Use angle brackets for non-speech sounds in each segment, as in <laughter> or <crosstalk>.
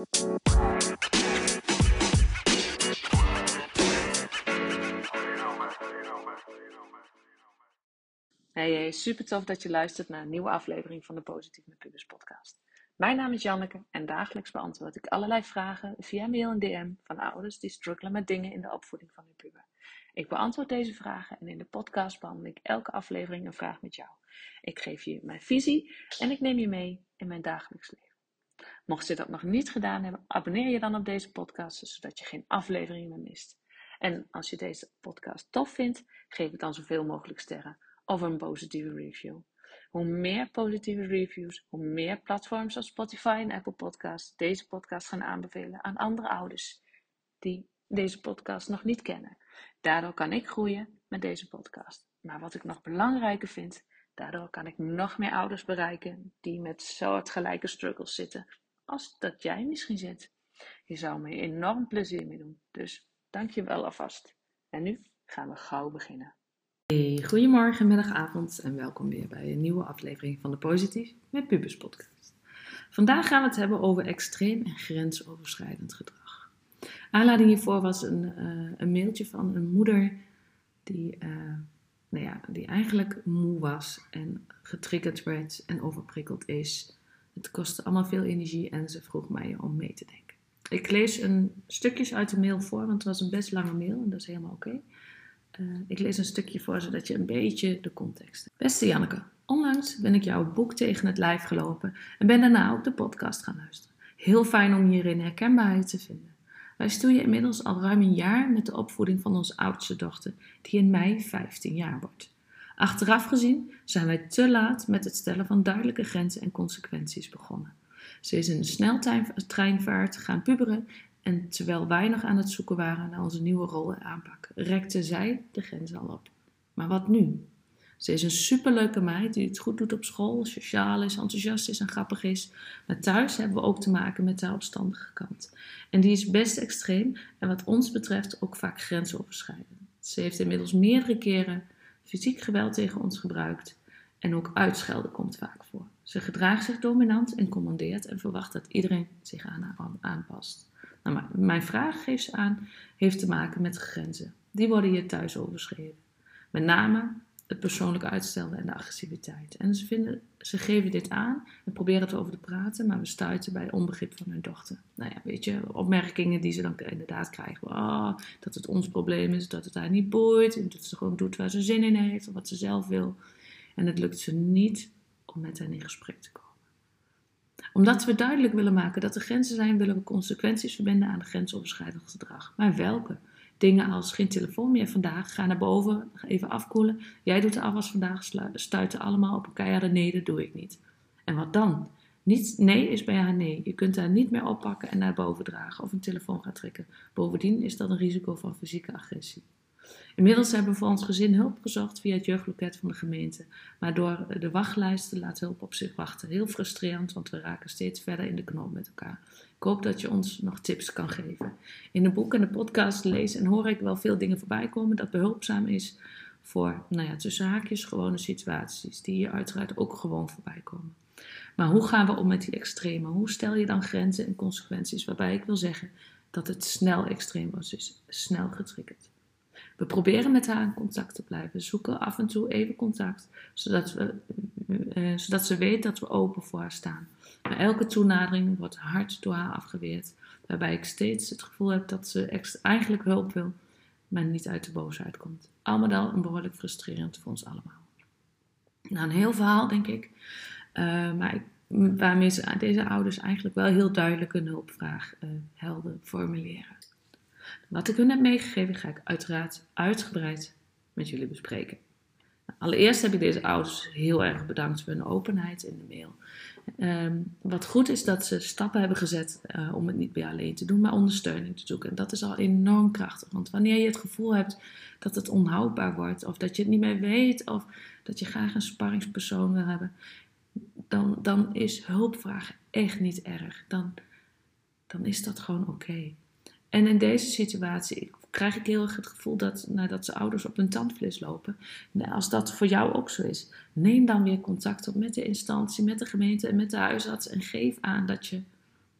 Hey, hey, super tof dat je luistert naar een nieuwe aflevering van de Positief met Pubers podcast. Mijn naam is Janneke en dagelijks beantwoord ik allerlei vragen via mail en DM van ouders die struggelen met dingen in de opvoeding van hun puber. Ik beantwoord deze vragen en in de podcast behandel ik elke aflevering een vraag met jou. Ik geef je mijn visie en ik neem je mee in mijn dagelijks leven. Mocht je dat nog niet gedaan hebben, abonneer je dan op deze podcast, zodat je geen aflevering meer mist. En als je deze podcast tof vindt, geef het dan zoveel mogelijk sterren of een positieve review. Hoe meer positieve reviews, hoe meer platforms als Spotify en Apple Podcasts deze podcast gaan aanbevelen aan andere ouders die deze podcast nog niet kennen. Daardoor kan ik groeien met deze podcast. Maar wat ik nog belangrijker vind, daardoor kan ik nog meer ouders bereiken die met soortgelijke struggles zitten als dat jij misschien zit. Je zou me enorm plezier mee doen. Dus dank je wel alvast. En nu gaan we gauw beginnen. Hey, goedemorgen, middag, avond en welkom weer bij een nieuwe aflevering van de Positief met Pubers podcast. Vandaag gaan we het hebben over extreem en grensoverschrijdend gedrag. Aanleiding hiervoor was een, uh, een mailtje van een moeder die, uh, nou ja, die eigenlijk moe was en getriggerd werd en overprikkeld is. Het kostte allemaal veel energie en ze vroeg mij om mee te denken. Ik lees een stukjes uit de mail voor, want het was een best lange mail en dat is helemaal oké. Uh, ik lees een stukje voor, zodat je een beetje de context hebt. Beste Janneke, onlangs ben ik jouw boek tegen het lijf gelopen en ben daarna ook de podcast gaan luisteren. Heel fijn om hierin herkenbaarheid te vinden. Wij stoeien inmiddels al ruim een jaar met de opvoeding van onze oudste dochter, die in mei 15 jaar wordt. Achteraf gezien zijn wij te laat met het stellen van duidelijke grenzen en consequenties begonnen. Ze is in de sneltreinvaart gaan puberen en terwijl wij nog aan het zoeken waren naar onze nieuwe rol en aanpak, rekte zij de grens al op. Maar wat nu? Ze is een superleuke meid die het goed doet op school, sociaal is, enthousiast is en grappig is. Maar thuis hebben we ook te maken met haar opstandige kant. En die is best extreem en wat ons betreft ook vaak grensoverschrijdend. Ze heeft inmiddels meerdere keren fysiek geweld tegen ons gebruikt en ook uitschelden komt vaak voor. Ze gedraagt zich dominant en commandeert en verwacht dat iedereen zich aan haar aanpast. Nou, mijn vraag geeft ze aan, heeft te maken met grenzen. Die worden hier thuis overschreden. Met name het persoonlijk uitstellen en de agressiviteit. En ze, vinden, ze geven dit aan en proberen het over te praten, maar we stuiten bij onbegrip van hun dochter. Nou ja, weet je, opmerkingen die ze dan inderdaad krijgen. Oh, dat het ons probleem is, dat het haar niet boeit, en dat ze gewoon doet waar ze zin in heeft of wat ze zelf wil. En het lukt ze niet om met hen in gesprek te komen omdat we duidelijk willen maken dat er grenzen zijn, willen we consequenties verbinden aan de grensoverschrijdend gedrag. Maar welke? Dingen als geen telefoon meer vandaag, ga naar boven, even afkoelen. Jij doet de afwas vandaag, stuiten allemaal op elkaar. Ja, nee, dat doe ik niet. En wat dan? Niet, nee is bij haar nee. Je kunt haar niet meer oppakken en naar boven dragen of een telefoon gaan trekken. Bovendien is dat een risico van fysieke agressie. Inmiddels hebben we voor ons gezin hulp gezocht via het jeugdloket van de gemeente. Maar door de wachtlijsten laat hulp op zich wachten. Heel frustrerend, want we raken steeds verder in de knoop met elkaar. Ik hoop dat je ons nog tips kan geven. In de boek en de podcast lees en hoor ik wel veel dingen voorbij komen dat behulpzaam is voor, nou ja, tussen haakjes gewone situaties. Die hier uiteraard ook gewoon voorbij komen. Maar hoe gaan we om met die extreme? Hoe stel je dan grenzen en consequenties? Waarbij ik wil zeggen dat het snel extreem was, dus snel getriggerd. We proberen met haar in contact te blijven, zoeken af en toe even contact, zodat, we, uh, zodat ze weet dat we open voor haar staan. Maar elke toenadering wordt hard door haar afgeweerd, waarbij ik steeds het gevoel heb dat ze eigenlijk hulp wil, maar niet uit de boosheid komt. Allemaal een behoorlijk frustrerend voor ons allemaal. Nou, een heel verhaal denk ik, uh, maar waarmee ze, deze ouders eigenlijk wel heel duidelijk een hulpvraag uh, helder formuleren. Wat ik hun heb meegegeven, ga ik uiteraard uitgebreid met jullie bespreken. Nou, allereerst heb ik deze ouders heel erg bedankt voor hun openheid in de mail. Um, wat goed is dat ze stappen hebben gezet uh, om het niet meer alleen te doen, maar ondersteuning te zoeken. En dat is al enorm krachtig. Want wanneer je het gevoel hebt dat het onhoudbaar wordt, of dat je het niet meer weet, of dat je graag een sparringspersoon wil hebben, dan, dan is hulpvragen echt niet erg. Dan, dan is dat gewoon oké. En in deze situatie krijg ik heel erg het gevoel dat nadat ze ouders op hun tandvlees lopen, als dat voor jou ook zo is, neem dan weer contact op met de instantie, met de gemeente en met de huisarts en geef aan dat je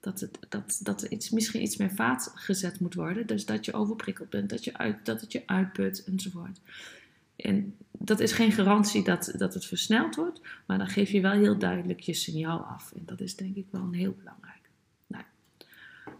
Dat, het, dat, dat er iets, misschien iets meer vaat gezet moet worden. Dus dat je overprikkeld bent, dat, je uit, dat het je uitput enzovoort. En dat is geen garantie dat, dat het versneld wordt, maar dan geef je wel heel duidelijk je signaal af. En dat is denk ik wel een heel belangrijk.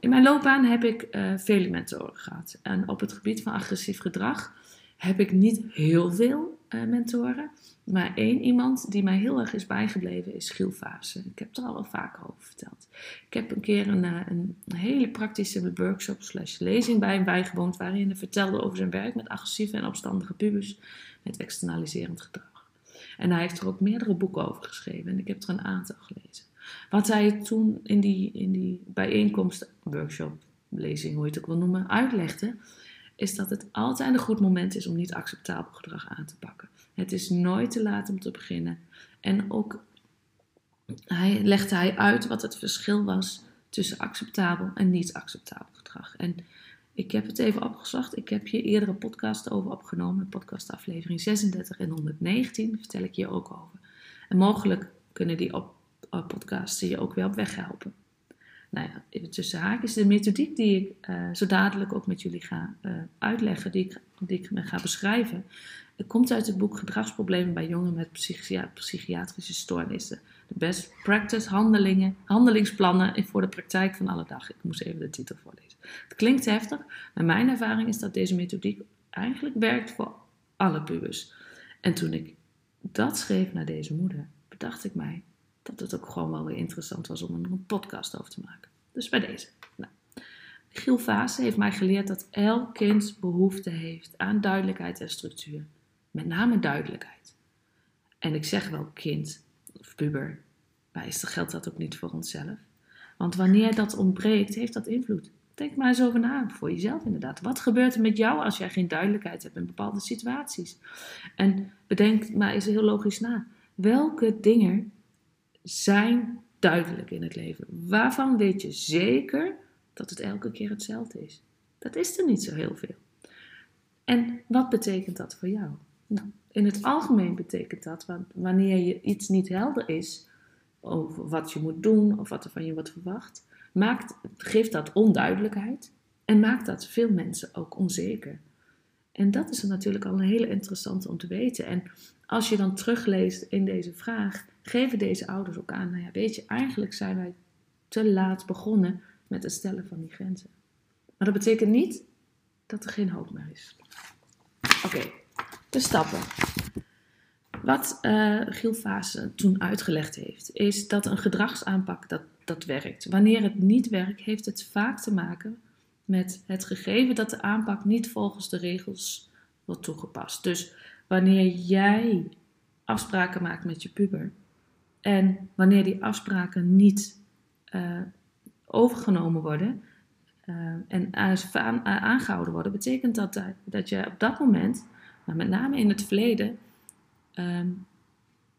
In mijn loopbaan heb ik uh, vele mentoren gehad. En op het gebied van agressief gedrag heb ik niet heel veel uh, mentoren. Maar één iemand die mij heel erg is bijgebleven is Giel. Ik heb het er al wel vaker over verteld. Ik heb een keer een, eh, een hele praktische workshop slash lezing bij hem bijgewoond... waarin hij vertelde over zijn werk met agressieve en opstandige pubers met externaliserend gedrag. En hij heeft er ook meerdere boeken over geschreven en ik heb er een aantal gelezen. Wat hij toen in die, in die bijeenkomst, workshop, lezing, hoe je het ook wil noemen, uitlegde, is dat het altijd een goed moment is om niet acceptabel gedrag aan te pakken. Het is nooit te laat om te beginnen. En ook hij, legde hij uit wat het verschil was tussen acceptabel en niet acceptabel gedrag. En ik heb het even opgezocht. Ik heb hier eerdere podcast over opgenomen. Podcastaflevering 36 en 119 vertel ik hier ook over. En mogelijk kunnen die op, op podcasts je ook weer op weg helpen. Nou ja, tussen haakjes, de methodiek die ik uh, zo dadelijk ook met jullie ga uh, uitleggen, die ik, die ik me ga beschrijven, het komt uit het boek Gedragsproblemen bij jongeren met psychiatrische stoornissen. De best practice handelingen, handelingsplannen voor de praktijk van alle dag. Ik moest even de titel voorlezen. Het klinkt heftig, maar mijn ervaring is dat deze methodiek eigenlijk werkt voor alle pubers. En toen ik dat schreef naar deze moeder, bedacht ik mij dat het ook gewoon wel weer interessant was om er een podcast over te maken. Dus bij deze. Nou. Giel Vaassen heeft mij geleerd dat elk kind behoefte heeft aan duidelijkheid en structuur. Met name duidelijkheid. En ik zeg wel kind of puber, maar geldt dat ook niet voor onszelf. Want wanneer dat ontbreekt, heeft dat invloed. Denk maar eens over na, voor jezelf inderdaad. Wat gebeurt er met jou als jij geen duidelijkheid hebt in bepaalde situaties? En bedenk maar eens heel logisch na. Welke dingen zijn duidelijk in het leven? Waarvan weet je zeker dat het elke keer hetzelfde is? Dat is er niet zo heel veel. En wat betekent dat voor jou? Nou, in het algemeen betekent dat wanneer je iets niet helder is over wat je moet doen of wat er van je wordt verwacht, maakt, geeft dat onduidelijkheid en maakt dat veel mensen ook onzeker. En dat is natuurlijk al een hele interessante om te weten. En als je dan terugleest in deze vraag, geven deze ouders ook aan, nou ja, weet je, eigenlijk zijn wij te laat begonnen met het stellen van die grenzen. Maar dat betekent niet dat er geen hoop meer is. Oké, de stappen. Wat uh, Giel Vaassen toen uitgelegd heeft, is dat een gedragsaanpak dat, dat werkt. Wanneer het niet werkt, heeft het vaak te maken met het gegeven dat de aanpak niet volgens de regels wordt toegepast. Dus wanneer jij afspraken maakt met je puber en wanneer die afspraken niet uh, overgenomen worden uh, en aangehouden worden, betekent dat dat je op dat moment maar met name in het verleden, um,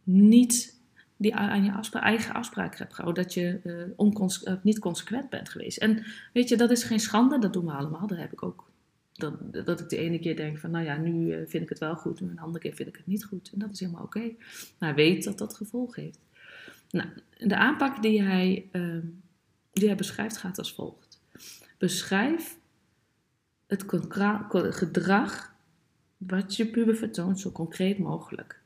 niet die aan je afspraak, eigen afspraak hebt gehouden. Dat je uh, niet consequent bent geweest. En weet je, dat is geen schande, dat doen we allemaal. Daar heb ik ook. Dat, dat ik de ene keer denk van, nou ja, nu eh, vind ik het wel goed. En de andere keer vind ik het niet goed. En dat is helemaal oké. Maar weet dat dat gevolg heeft. Nou, de aanpak die hij, uh, die hij beschrijft gaat als volgt. Beschrijf het gedrag wat je puber vertoont zo concreet mogelijk.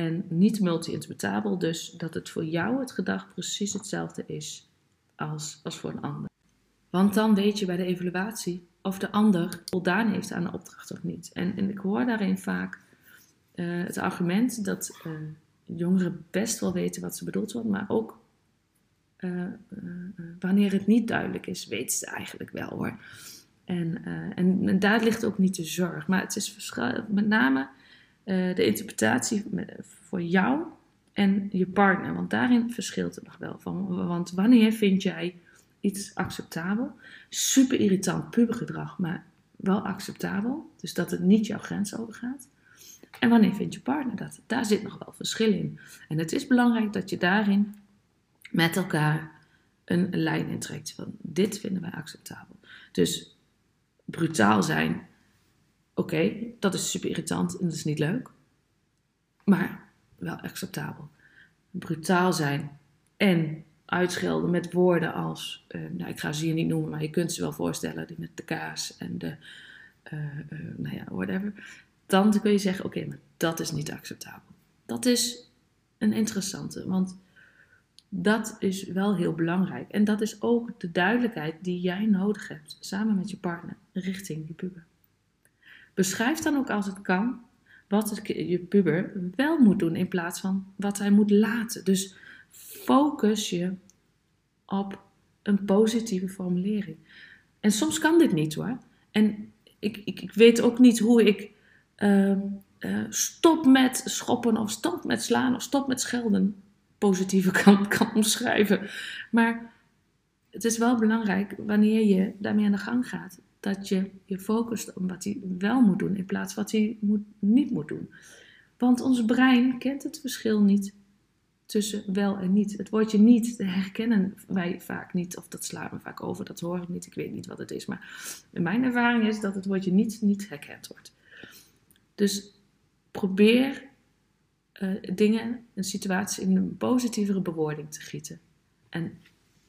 En niet multi-interpretabel, dus dat het voor jou het gedrag precies hetzelfde is als, als voor een ander. Want dan weet je bij de evaluatie of de ander voldaan heeft aan de opdracht of niet. En, en ik hoor daarin vaak uh, het argument dat uh, jongeren best wel weten wat ze bedoeld wordt, maar ook uh, wanneer het niet duidelijk is, weten ze eigenlijk wel hoor. En, uh, en, daar ligt ook niet de zorg. Maar het is met name uh, de interpretatie voor jou en je partner. Want daarin verschilt het nog wel van. Want wanneer vind jij iets acceptabel? Super irritant pubergedrag, maar wel acceptabel. Dus dat het niet jouw grens overgaat. En wanneer vindt je partner dat? Daar zit nog wel verschil in. En het is belangrijk dat je daarin met elkaar een lijn intrekt. Van dit vinden wij acceptabel. Dus brutaal zijn, oké, dat is super irritant en dat is niet leuk, maar wel acceptabel. Brutaal zijn en uitschelden met woorden als, eh, nou, ik ga ze hier niet noemen, maar je kunt ze wel voorstellen, die met de kaas en de, uh, nou ja, whatever. Dan kun je zeggen, oké, maar dat is niet acceptabel. Dat is een interessante, want dat is wel heel belangrijk. En dat is ook de duidelijkheid die jij nodig hebt, samen met je partner, richting je puber. Beschrijf dan ook als het kan wat je puber wel moet doen in plaats van wat hij moet laten. Dus focus je op een positieve formulering. En soms kan dit niet hoor. En ik, ik, ik weet ook niet hoe ik uh, uh, stop met schoppen of stop met slaan of stop met schelden positieve <laughs> kan omschrijven. Maar het is wel belangrijk wanneer je daarmee aan de gang gaat, dat je je focust op wat hij wel moet doen in plaats van wat hij moet, niet moet doen. Want ons brein kent het verschil niet tussen wel en niet. Het woordje niet herkennen wij vaak niet, of dat slaan we vaak over, dat horen we niet, ik weet niet wat het is. Maar mijn ervaring is dat het woordje niet niet herkend wordt. Dus probeer uh, dingen, een situatie in een positievere bewoording te gieten. En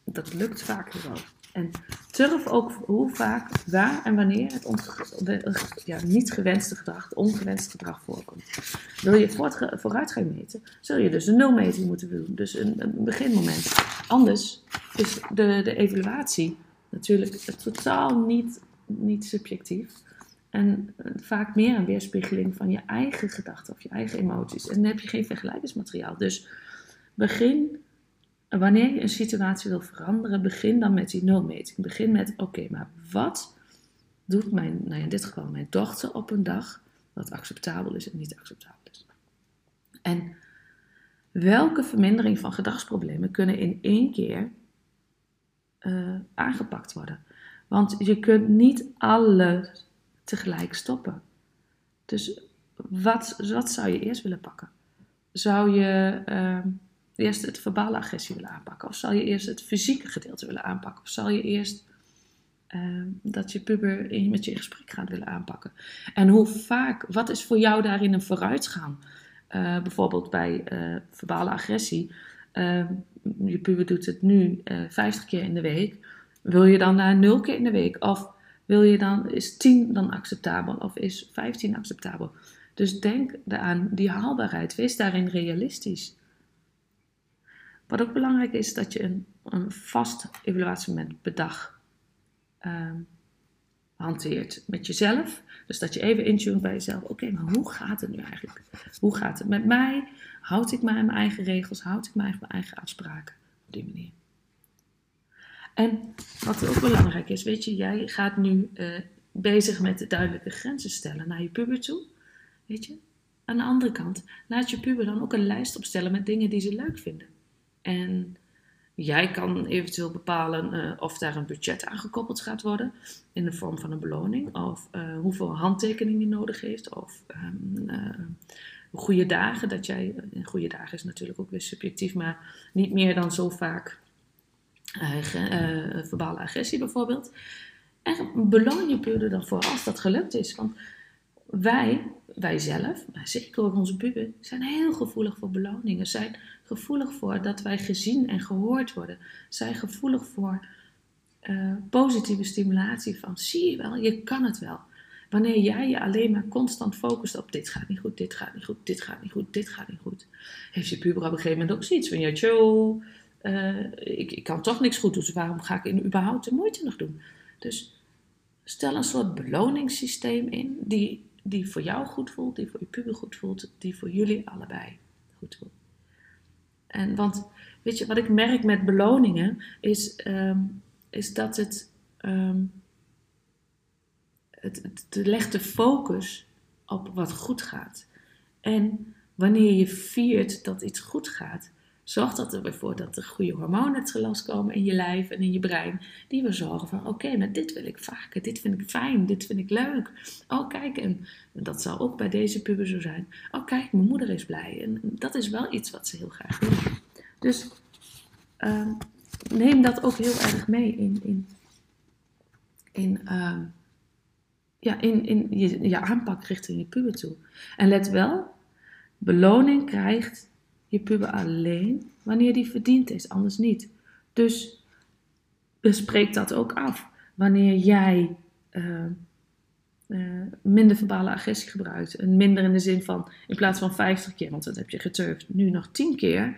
dat lukt vaak wel. En durf ook hoe vaak, waar en wanneer het ja, niet gewenste gedrag, het ongewenste gedrag voorkomt. Wil je vooruitgang meten, zul je dus een nulmeting moeten doen. Dus een, een beginmoment. Anders is de, de evaluatie natuurlijk totaal niet, niet subjectief. En vaak meer een weerspiegeling van je eigen gedachten of je eigen emoties. En dan heb je geen vergelijkingsmateriaal. Dus begin wanneer je een situatie wil veranderen, begin dan met die nulmeting. Begin met, oké, maar wat doet mijn, nou in dit geval mijn dochter op een dag, wat acceptabel is en niet acceptabel is. En welke vermindering van gedragsproblemen kunnen in één keer uh, aangepakt worden? Want je kunt niet alles tegelijk stoppen. Dus wat, wat zou je eerst willen pakken? Zou je... Uh, eerst het verbale agressie willen aanpakken? Of zal je eerst het fysieke gedeelte willen aanpakken? Of zal je eerst uh, dat je puber in, met je in gesprek gaat willen aanpakken? En hoe vaak, wat is voor jou daarin een vooruitgang? Uh, bijvoorbeeld bij uh, verbale agressie. Ehm, je puber doet het nu 50 keer in de week. Wil je dan naar 0 keer in de week? Of wil je dan, is 10 dan acceptabel? Of is 15 acceptabel? Dus denk aan die haalbaarheid. Wees daarin realistisch. Wat ook belangrijk is, dat je een, een vast evaluatiemoment per dag uh, hanteert met jezelf. Dus dat je even intunt bij jezelf. Oké, maar hoe gaat het nu eigenlijk? Hoe gaat het met mij? Houd ik mij aan mijn eigen regels? Houd ik mij aan mijn eigen afspraken? Op die manier. En wat ook belangrijk is, weet je, jij gaat nu uh, bezig met duidelijke grenzen stellen naar je puber toe. Weet je? Aan de andere kant, laat je puber dan ook een lijst opstellen met dingen die ze leuk vinden. En jij kan eventueel bepalen uh, of daar een budget aan gekoppeld gaat worden in de vorm van een beloning, of uh, hoeveel handtekeningen je nodig heeft, of um, uh, goede dagen. Dat jij, goede dagen is natuurlijk ook weer subjectief, maar niet meer dan zo vaak verbale agressie bijvoorbeeld. En beloon je puber dan voor als dat gelukt is. Want wij, wij zelf, maar zeker ook onze puber, zijn heel gevoelig voor beloningen. Zijn gevoelig voor dat wij gezien en gehoord worden. Zijn gevoelig voor uh, positieve stimulatie van zie je wel, je kan het wel. Wanneer jij je alleen maar constant focust op dit gaat niet goed, dit gaat niet goed, dit gaat niet goed, dit gaat niet goed. Heeft je puber op een gegeven moment ook zoiets van ja, chill, uh, ik, ik kan toch niks goed doen, dus waarom ga ik in überhaupt de moeite nog doen? Dus stel een soort beloningssysteem in die, die voor jou goed voelt, die voor je puber goed voelt, die voor jullie allebei goed voelt. En, want weet je, wat ik merk met beloningen is, um, is dat het, um, het, het, legt de focus op wat goed gaat. En wanneer je viert dat iets goed gaat, zorgt dat er voor dat er goede hormonen te last komen in je lijf en in je brein. Die we zorgen van, oké, maar dit wil ik vaker, dit vind ik fijn, dit vind ik leuk. Oh, kijk, en dat zal ook bij deze puber zo zijn. Oh, kijk, mijn moeder is blij. En dat is wel iets wat ze heel graag willen. Dus uh, neem dat ook heel erg mee in, in, in, uh, ja, in, in je, je aanpak richting je puber toe. En let wel, beloning krijgt je puber alleen wanneer die verdiend is, anders niet. Dus bespreek dat ook af. Wanneer jij uh, uh, minder verbale agressie gebruikt. En minder in de zin van, in plaats van 50 keer, want dat heb je geturfd, nu nog 10 keer.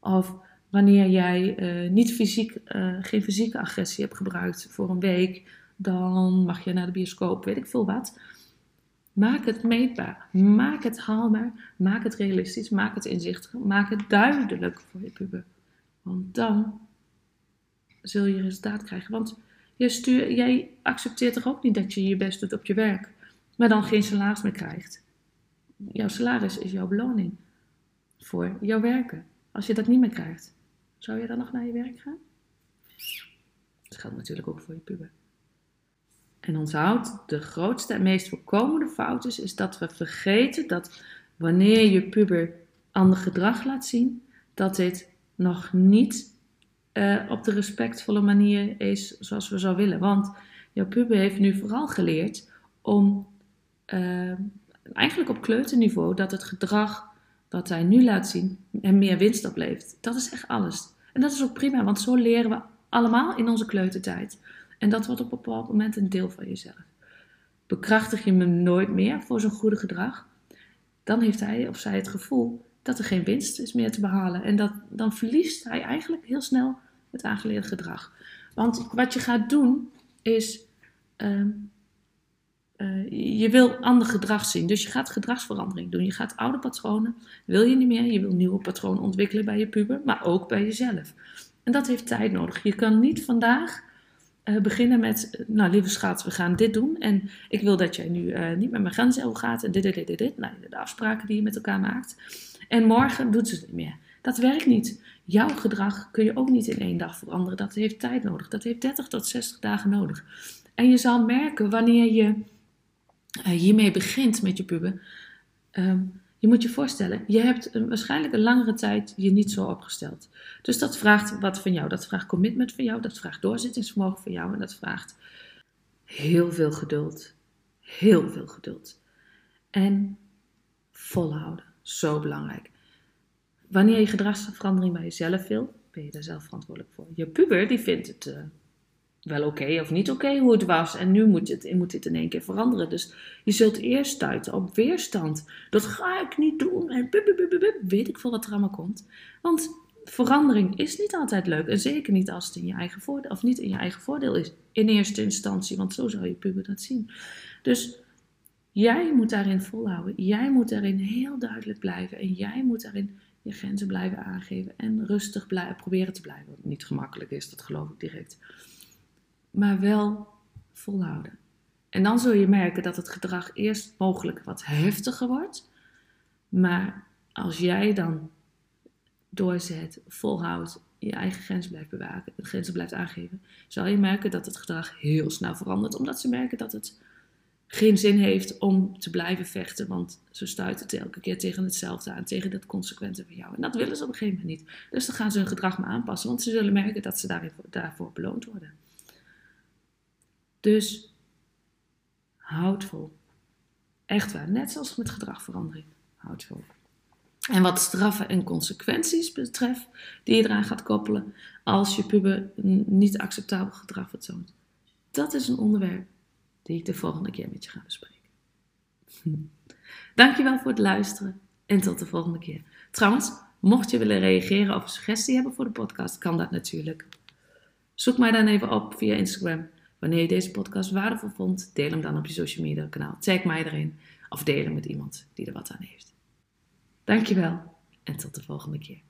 Of wanneer jij uh, niet fysiek, geen fysieke agressie hebt gebruikt voor een week, dan mag je naar de bioscoop, weet ik veel wat. Maak het meetbaar, maak het haalbaar, maak het realistisch, maak het inzichtig, maak het duidelijk voor je puber. Want dan zul je resultaat krijgen. Want jij, accepteert toch ook niet dat je je best doet op je werk, maar dan geen salaris meer krijgt. Jouw salaris is jouw beloning voor jouw werken. Als je dat niet meer krijgt, zou je dan nog naar je werk gaan? Dat geldt natuurlijk ook voor je puber. En onthoud, de grootste en meest voorkomende fout is, is dat we vergeten dat wanneer je puber ander gedrag laat zien, dat dit nog niet uh, op de respectvolle manier is zoals we zou willen. Want jouw puber heeft nu vooral geleerd om, uh, eigenlijk op kleuterniveau, dat het gedrag dat hij nu laat zien hem meer winst oplevert. Dat is echt alles. En dat is ook prima, want zo leren we allemaal in onze kleutertijd. En dat wordt op een bepaald moment een deel van jezelf. Bekrachtig je hem nooit meer voor zo'n goede gedrag, dan heeft hij of zij het gevoel dat er geen winst is meer te behalen. En dat, dan verliest hij eigenlijk heel snel het aangeleerde gedrag. Want wat je gaat doen is. Uh, uh, je wil ander gedrag zien. Dus je gaat gedragsverandering doen. Je gaat oude patronen, wil je niet meer. Je wil nieuwe patronen ontwikkelen bij je puber, maar ook bij jezelf. En dat heeft tijd nodig. Je kan niet vandaag uh, beginnen met, nou lieve schat, we gaan dit doen. En ik wil dat jij nu uh, niet met mijn grenzen gaat en dit, dit, dit, dit. Nou, de afspraken die je met elkaar maakt. En morgen doet ze het niet meer. Dat werkt niet. Jouw gedrag kun je ook niet in één dag veranderen. Dat heeft tijd nodig. Dat heeft 30 tot 60 dagen nodig. En je zal merken wanneer je hiermee begint met je puber. Um, je moet je voorstellen, je hebt waarschijnlijk een langere tijd je niet zo opgesteld. Dus dat vraagt wat van jou. Dat vraagt commitment van jou, dat vraagt doorzettingsvermogen van jou en dat vraagt heel veel geduld. Heel veel geduld. En volhouden. Zo belangrijk. Wanneer je gedragsverandering bij jezelf wil, ben je daar zelf verantwoordelijk voor. Je puber die vindt het uh, wel oké of niet oké hoe het was. En nu moet, het, moet dit in één keer veranderen. Dus je zult eerst stuiten op weerstand. Dat ga ik niet doen. En weet ik veel wat er allemaal komt. Want verandering is niet altijd leuk. En zeker niet als het in je eigen voordeel, of niet in je eigen voordeel is. In eerste instantie, want zo zou je puber dat zien. Dus jij moet daarin volhouden. Jij moet daarin heel duidelijk blijven. En jij moet daarin je grenzen blijven aangeven. En rustig blijven, proberen te blijven. Wat niet gemakkelijk is, dat geloof ik direct maar wel volhouden. En dan zul je merken dat het gedrag eerst mogelijk wat heftiger wordt. Maar als jij dan doorzet, volhoudt, je eigen grens blijft bewaken, de grenzen blijft aangeven, zal je merken dat het gedrag heel snel verandert. Omdat ze merken dat het geen zin heeft om te blijven vechten, want ze stuiten elke keer tegen hetzelfde aan, tegen dat consequente van jou. En dat willen ze op een gegeven moment niet. Dus dan gaan ze hun gedrag maar aanpassen, want ze zullen merken dat ze daarvoor beloond worden. Dus houd vol. Echt waar, net zoals met gedragverandering. Houd vol. En wat straffen en consequenties betreft, die je eraan gaat koppelen als je puber niet acceptabel gedrag vertoont. Dat is een onderwerp die ik de volgende keer met je ga bespreken. <laughs> Dankjewel voor het luisteren en tot de volgende keer. Trouwens, mocht je willen reageren of een suggestie hebben voor de podcast, kan dat natuurlijk. Zoek mij dan even op via Instagram Wanneer je deze podcast waardevol vond, deel hem dan op je social media kanaal. Tag mij erin of deel hem met iemand die er wat aan heeft. Dankjewel en tot de volgende keer.